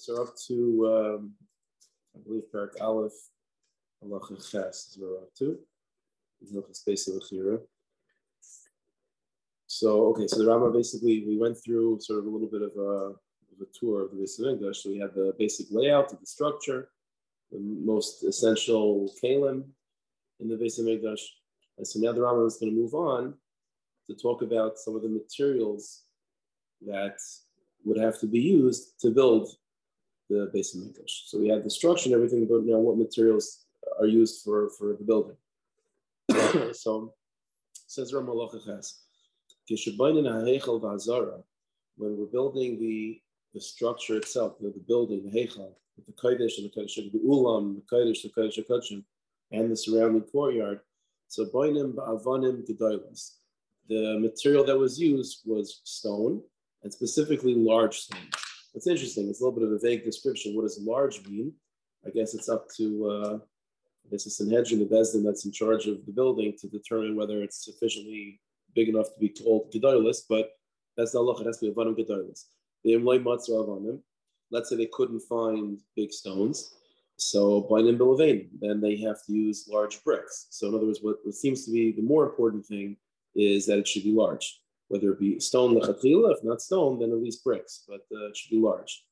So up to, um, I believe, Perek Aleph, Allah Ches is where we're up to. So, okay, so the Rambam basically, we went through sort of a little bit of a, of a tour of the Beis Hamikdash. So we had the basic layout of the structure, the most essential kalim in the Beis Hamikdash. And so now the Rambam is going to move on to talk about some of the materials that would have to be used to build the Beis Hamikdash. So we have the structure and everything, but now what materials are used for, for the building. so says Rambam Lochachas, when we're building the, the structure itself, the, the building, the Heichal, the Kodesh the Kodesh, the Ulam, the Kodesh, the Kodesh, the and the surrounding courtyard. So Bainim Ba'avanim Gedoilas. The material that was used was stone, and specifically large stone. What's interesting, it's a little bit of a vague description. What does large mean? I guess it's up to uh, this is Sanhedrin, the Bezdin that's in charge of the building, to determine whether it's sufficiently big enough to be called Gedoilis, but that's not loch, it has to be Avanim Gedoilis. The Imlay Matzah Avanim, let's say they couldn't find big stones, so Bainim Bilavain, then they have to use large bricks. So, in other words, what, what seems to be the more important thing is that it should be large, whether it be stone lechatchila, if not stone, then at least bricks, but uh, it should be large.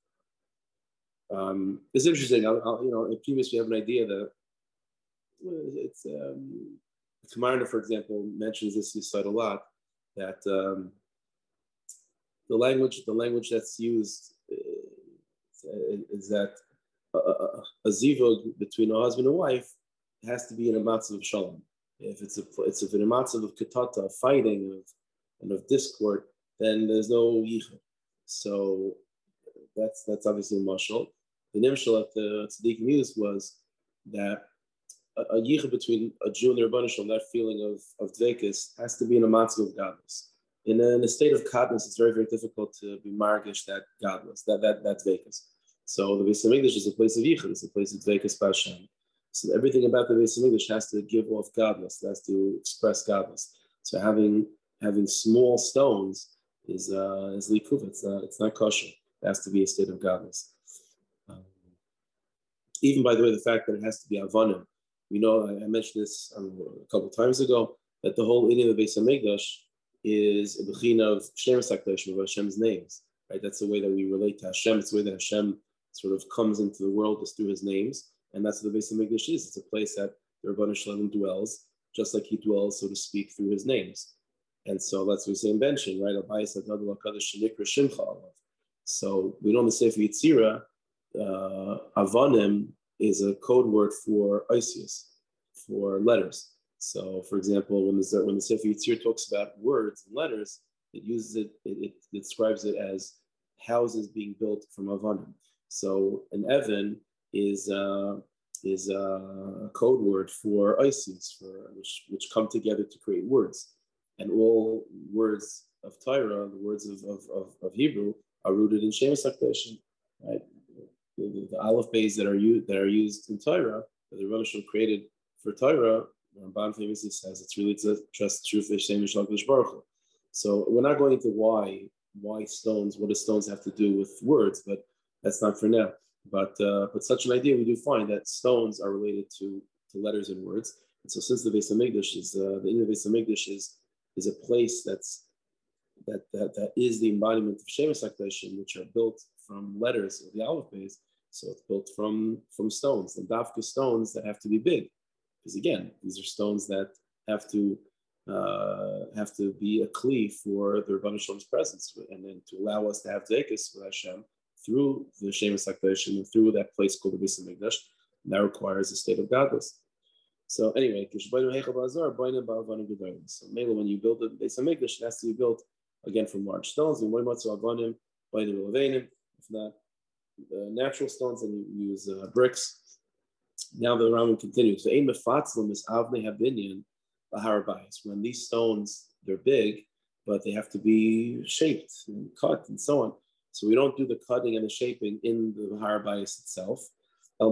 Um, it's interesting. I'll, I'll, you know, in previous we have an idea that it's um, Kamarna, for example, mentions this side a lot that um, the language the language that's used uh, is that a, a, a zivug between a husband and wife has to be in a matzav of shalom. If it's a it's in a matzav of katata, fighting, of and of discord, then there's no yichud. So that's that's obviously a mashal. The nimshal that the tzaddik used was that a, a yichud between a Jew and the Rabbanishal, that feeling of of dvekis, has to be in a matzav of gadlus. In a, in a state of gadlus, it's very very difficult to be margish that gadlus, that that that dvekis. So the Beis Hamikdash is a place of yichud, it's a place of dvekis b'Hashem. So everything about the Beis Hamikdash has to give off gadlus, it has to express gadlus. So having having small stones is uh, is likuv. It's not it's not kosher. It has to be a state of gadlus. Um, even by the way, the fact that it has to be avonim. We know I, I mentioned this um, a couple times ago that the whole idea of the Beis Hamikdash is a bechina of Hakdosh of Hashem's names. Right, that's the way that we relate to Hashem. It's the way that Hashem sort of comes into the world is through His names, and that's what the Beis Hamikdash is. It's a place that the Rabbanah Shalom dwells, just like He dwells, so to speak, through His names. And so that's what we say in benching, right? So we in the Sefer Yitzira, uh, Avanim is a code word for Isius, for letters. So, for example, when the, when the Sefer Yitzir talks about words and letters, it uses it, it, it describes it as houses being built from Avanim. So, an Evan is uh, is a code word for Isis, for which which come together to create words and all words of Torah, the words of, of, of, of Hebrew, are rooted in Shemus HaKadoshim, right? The, the, the aleph bays that are used that are used in Torah, that the Rebbe created for Torah, Ramban famously says it's really to trust true for Shemus HaKadosh Baruch So we're not going into why why stones, what do stones have to do with words, but that's not for now. But uh, but such an idea we do find that stones are related to to letters and words. And so since the Beis Hamikdash is uh, the inner Beis Hamikdash is is a place that's that, that, that is the embodiment of Shemus HaKadoshim, which are built from letters of the aleph base. So it's built from, from stones, the dafka stones that have to be big. Because again, these are stones that have to uh, have to be a kli for the Rabban Shem's presence, and then to allow us to have dvekis with Hashem through the Shemus HaKadoshim and through that place called the Beis Hamikdash. That requires a state of gadlus. So anyway, so mainly when you build the Beis Hamikdash, it has to be built again from large stones. If not uh, natural stones, then you use uh, bricks. Now the Rambam continues. When these stones they're big, but they have to be shaped and cut and so on. So we don't do the cutting and the shaping in the Har HaBayis itself. El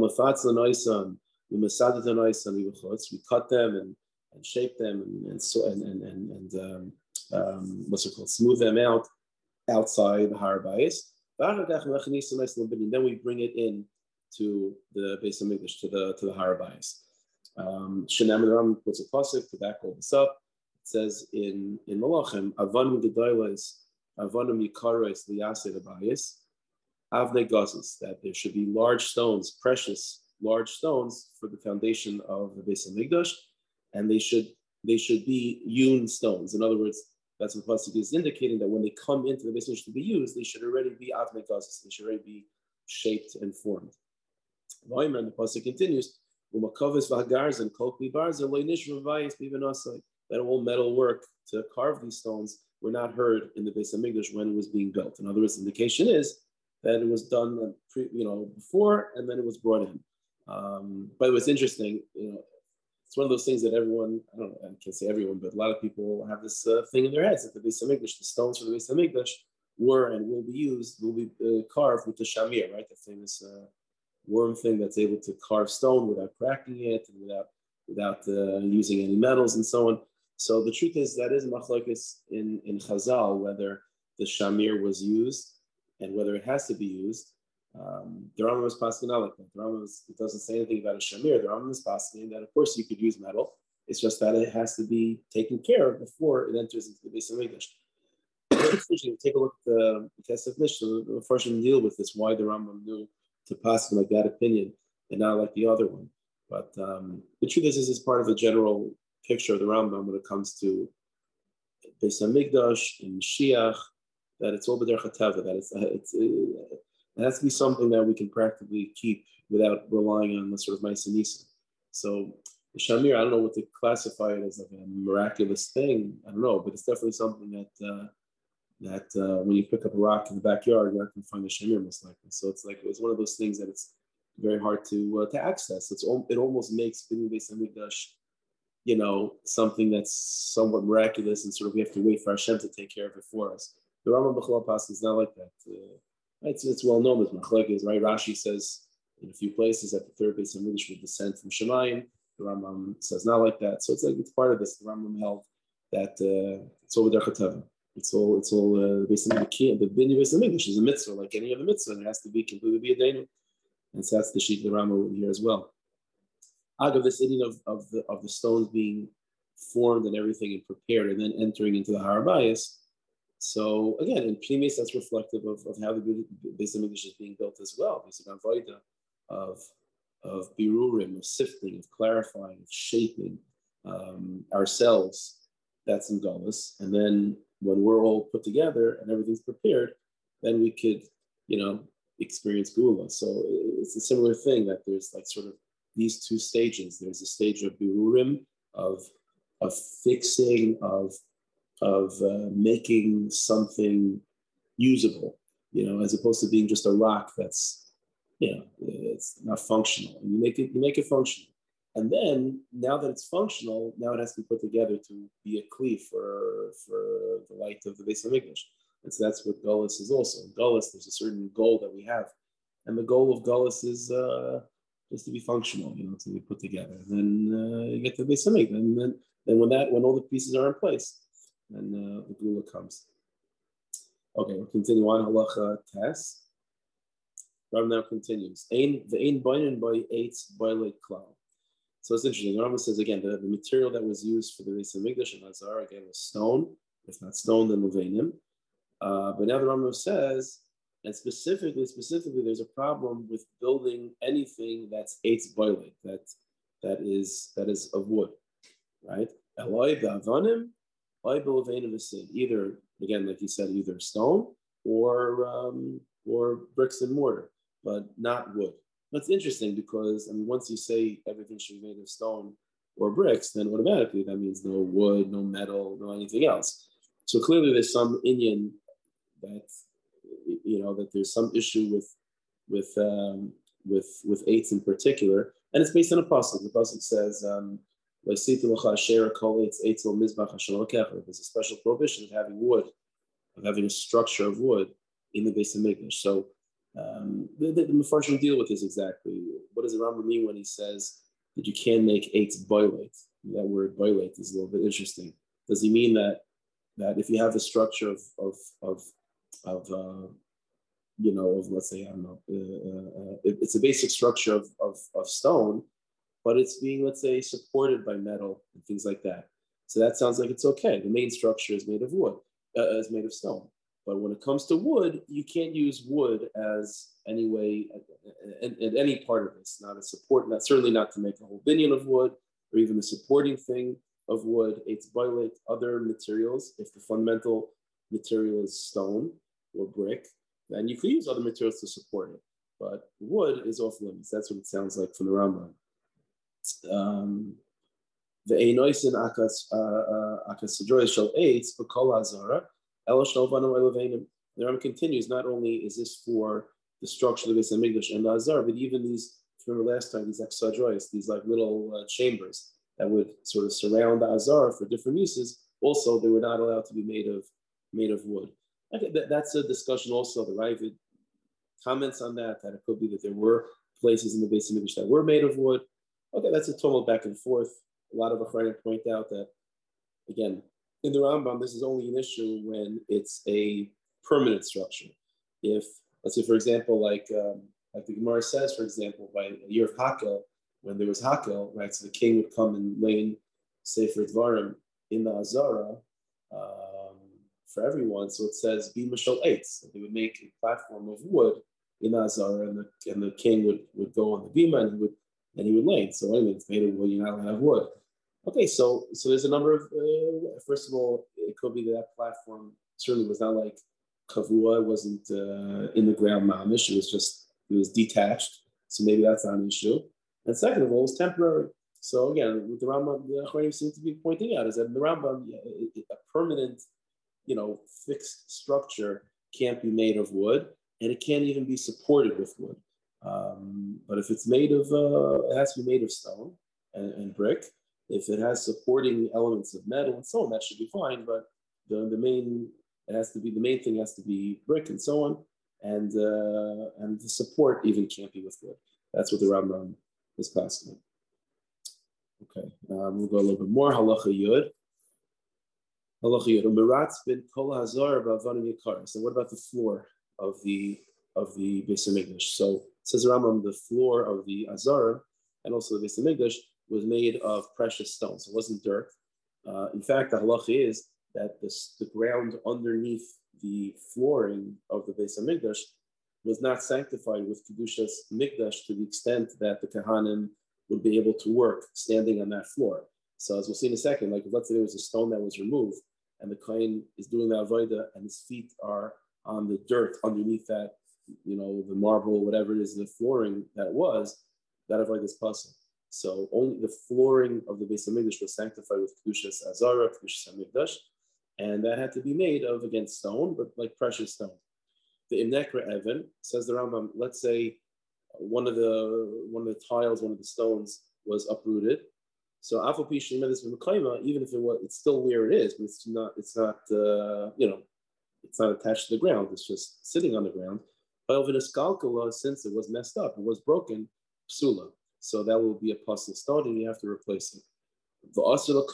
we we cut them and, and shape them and and so and and and, and um, um, what's it called smooth them out outside the Har HaBayis Then we bring it in to the Beis Hamikdash, to the to the Har HaBayis. Um, puts a pasuk to back all this up. It says in in Malachim, Avanim Gedolos, Avanim Yikaros Liyasid Abayis, Avne Gazis, that there should be large stones, precious large stones for the foundation of the Beis Hamikdash, and they should they should be hewn stones. In other words, that's what Pasuk is indicating that when they come into the Beis to be used, they should already be Avne Gazis, they should already be shaped and formed. And the Pasuk continues, that all metal work to carve these stones were not heard in the Beis Hamikdash when it was being built. In other words, the indication is that it was done, you know, before and then it was brought in. Um, by the way, interesting. You know, it's one of those things that everyone, I don't know, I can't say everyone, but a lot of people have this uh, thing in their heads that the Beis Hamikdash, the stones for the Beis Hamikdash, were and will be used, will be uh, carved with the shamir, right? The famous uh, worm thing that's able to carve stone without cracking it and without without uh, using any metals and so on. So the truth is that is machlokes in in Chazal whether the shamir was used and whether it has to be used. Um, the Rambam is passing. The Rambam is, it doesn't say anything about a shamir. The Rambam is passing that of course you could use metal. It's just that it has to be taken care of before it enters into the Beis Hamikdash. Take a look at the Kesef Mishneh. The first deal with this. Why the Rambam knew to pass like that opinion and not like the other one. But um, the truth is, this is part of the general picture of the Rambam when it comes to Beis Hamikdash and Shiach, that it's all b'derech that it's, it's, it has to be something that we can practically keep without relying on the sort of Ma'aser So Shamir, I don't know what to classify it as like a miraculous thing. I don't know, but it's definitely something that uh, that uh, when you pick up a rock in the backyard, you're not going to find the shamir most likely. So it's like it's one of those things that it's very hard to uh, to access. It's it almost makes Binu Beis Hamikdash, you know, something that's somewhat miraculous, and sort of we have to wait for Hashem to take care of it for us. The Rambam Bechal Pas is not like that. It's, it's well known as Machlek right? Rashi says in a few places that the third Beis Hamikdash would descend from Shemayim. The Rambam says not like that. So it's like it's part of this. The Rambam held that uh, it's over Derchateva. It's all it's all uh, based on the key. The binyan based on English is a mitzvah, like any other mitzvah, and it has to be completely be a dainu. And so that's the sheet of the Rambam here as well. Out of this idea of, of the of the stones being formed and everything and prepared, and then entering into the Har HaBayis. So again, in Primis, that's reflective of, of how the Beis Hamikdash is being built as well. Based on Vaida of of birurim, of sifting, of clarifying, of shaping um, ourselves. That's in Gullus. And then when we're all put together and everything's prepared, then we could, you know, experience Gula. So it's a similar thing that there's like sort of these two stages. There's a stage of Birurim, of of fixing, of of uh, making something usable, you know, as opposed to being just a rock that's, you know, it's not functional. And you make it you make it functional. And then now that it's functional, now it has to be put together to be a cleave for, for the light of the Beis Hamikdash. And so that's what Gullus is also. In Gullus, there's a certain goal that we have. And the goal of Gullus is uh, just to be functional, you know, to be put together. And then uh, you get the Beis Hamikdash. And then, then when that, when all the pieces are in place, then uh, the Gula comes. Okay, we'll continue on halacha Tes. Ram now continues. Ein the ein binin by eight by cloud. So it's interesting. Rambam says again the, the material that was used for the Beis Hamikdash and Hazar again was stone. If not stone, then levanim. Uh, but now the Rambam says, and specifically, specifically, there's a problem with building anything that's eitz boiling, that that is that is of wood, right? Eloi ba'avanim, Either again, like you said, either stone or um, or bricks and mortar, but not wood. That's interesting because I mean, once you say everything should be made of stone or bricks, then automatically that means no wood, no metal, no anything else. So clearly, there's some Indian that you know that there's some issue with with um, with with eights in particular, and it's based on a pasuk. The pasuk says. Um, there's a special prohibition of having wood, of having a structure of wood in the base of Hamikdash. So um, the, the, the Mefarshim deal with this exactly. What does the Rambam mean when he says that you can make eight boilate? That word boilate is a little bit interesting. Does he mean that that if you have a structure of of of of, uh, you know, of let's say, I don't know, uh, uh, it, it's a basic structure of, of, of stone, but it's being, let's say, supported by metal and things like that. So that sounds like it's okay. The main structure is made of wood, uh, is made of stone. But when it comes to wood, you can't use wood as any way, in, in any part of this, not a support, not certainly not to make a whole binyan of wood or even a supporting thing of wood. It's by violate other materials. If the fundamental material is stone or brick, then you could use other materials to support it. But wood is off limits. That's what it sounds like from the Rambam. Uh, uh, akas shel eitz b'kol hazara el shel The Rambam continues. Not only is this for the structure of the Hamikdash and the Azar, but even these. Remember last time these exadrois, these like little uh, chambers that would sort of surround the Azar for different uses. Also, they were not allowed to be made of made of wood. Okay, that, that's a discussion also. The Raavad comments on that, that it could be that there were places in the of English that were made of wood. Okay, that's a tumult back and forth. A lot of Achronim point out that, again, in the Rambam, this is only an issue when it's a permanent structure. If, let's say, for example, like um, like the Gemara says, for example, by a year of Hakel, when there was Hakel, right, so the king would come and lay in Sefer Dvarim in the Azara, uh, for everyone. So it says Be Shal Eitz. They would make a platform of wood in Azara, and the and the king would, would go on the bima and he would and he would lay. So anyway, it's made of wood. You're not allowed to have wood. Okay, so so there's a number of. Uh, first of all, it could be that that platform certainly was not like kavua. It wasn't uh, in the ground mamish. It was just it was detached. So maybe that's not an issue. And second of all, it's temporary. So again, what the Rambam, the Achronim seem to be pointing out is that the Rambam, a permanent you know, fixed structure can't be made of wood, and it can't even be supported with wood. Um, but if it's made of, uh, it has to be made of stone and, and, brick. If it has supporting elements of metal and so on, that should be fine. But the, the main, it has to be the main thing has to be brick and so on, and uh, and the support even can't be with wood. That's what the Rambam is passing. On. Okay, um, we'll go a little bit more. Halacha Yud. Halacha Yud. bin kol hazar So what about the floor of the of the Beis Hamikdash? So says Rambam, the floor of the Azar and also the Beis Hamikdash was made of precious stones. It wasn't dirt. Uh, in fact, the halacha is that this, the ground underneath the flooring of the Beis Hamikdash was not sanctified with kedushas mikdash to the extent that the kahanim would be able to work standing on that floor. So as we'll see in a second, like let's say there was a stone that was removed and the kohen is doing the avodah and his feet are on the dirt underneath that, you know, the marble, whatever it is, the flooring that was, that avodah this puzzle. So only the flooring of the Beis Hamikdash was sanctified with kedushas azara, kedushas hamikdash, and that had to be made of again stone, but like precious stone. The Imnekra Evan says the Rambam. Let's say one of the one of the tiles, one of the stones was uprooted, so Afal this even if it was, it's still where it is, but it's not, it's not, uh, you know, it's not attached to the ground. It's just sitting on the ground. But since it was messed up, it was broken, psula. So that will be a puzzle stone, and you have to replace it. The and a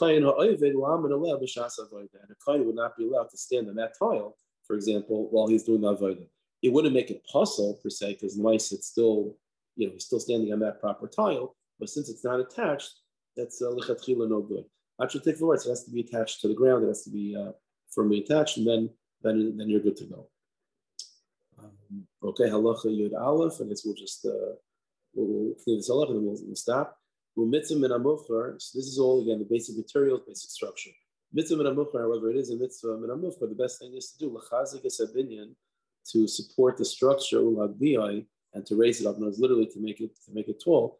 kain would not be allowed to stand on that tile, for example, while he's doing the avodah. It wouldn't make it puzzle per se, because nice, it's still, you know, he's still standing on that proper tile. But since it's not attached, that's uh, no good. Actually, take the words. It has to be attached to the ground. It has to be uh, firmly attached, and then then then you're good to go. Um, okay, halacha yud aleph, and this will just uh, we'll, clear this all up, and then we'll, we'll stop. Mitzvah min So this is all again the basic materials, basic structure. Mitzvah min however, it is a mitzvah min The best thing is to do lachazik esabinyan to support the structure and to raise it up. And it's literally to make it to make it tall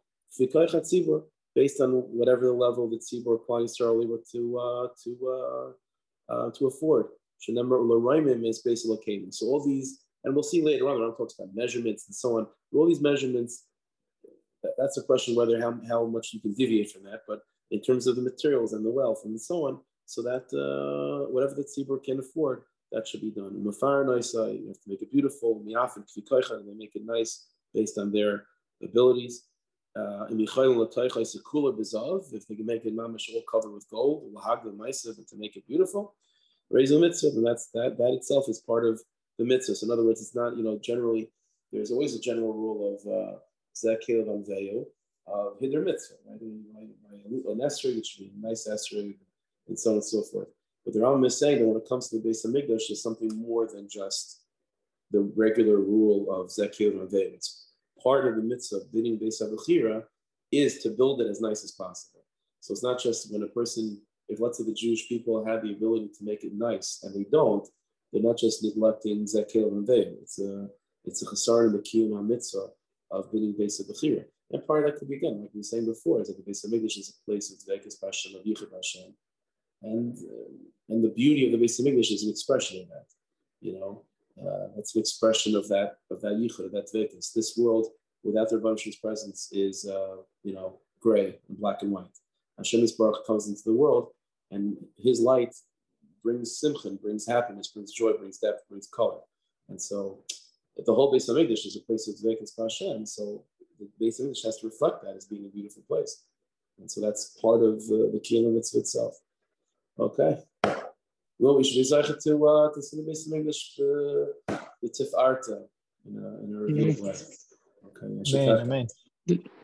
based on whatever the level that Tzibor clients are able to uh, to uh, uh, to afford. Ularimim is based on. So all these, and we'll see later on. I'm talking about measurements and so on. All these measurements. That's a question whether how, how much you can deviate from that. But in terms of the materials and the wealth and so on, so that uh, whatever the tzibur can afford, that should be done. Mafar nice, you have to make it beautiful. Miaf and they make it nice based on their abilities. Uh, if they can make it mamash all covered with gold, and to make it beautiful, raise a mitzvah, and that's that. That itself is part of the mitzvahs. In other words, it's not, you know, generally, there's always a general rule of uh, Zekil of of Hiddur Mitzvah, right? An esrog, it should be a nice esrog, and so on and so forth. But the Rambam is saying that when it comes to the base of Migdash, there's something more than just the regular rule of and Amveyo. It's part of the mitzvah of bidding base of is to build it as nice as possible. So it's not just when a person, if let's say the Jewish people have the ability to make it nice and they don't, they're not just neglecting Zakil and Veil. It's a it's a chasar the kiyum mitzvah of bidding base of Bechira. And part of that could be again, like we were saying before, is that the Beis Hamikdash is a place of Vekas Hashem, of Yichud Hashem. And, uh, and the beauty of the Beis Hamikdash is an expression of that. You know, uh, that's an expression of that of that Yichud, of that Vekas. This world without the Rebbeinu presence is, uh, you know, gray and black and white. Hashem Baruch comes into the world, and His light brings simcha, brings happiness, brings joy, brings depth, brings color. And so, the whole Beis Hamikdash is a place of Dvekas Hashem. So, the Beis Hamikdash has to reflect that as being a beautiful place. And so, that's part of uh, the Kiyam mitzvah itself. Okay. Well, we should be zeicha to uh, to see the Beis Hamikdash uh, the Tif Arta in a, in a revealed way. Okay. Amen. Amen.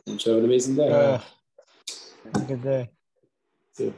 And have an amazing day. Uh, good day. See you.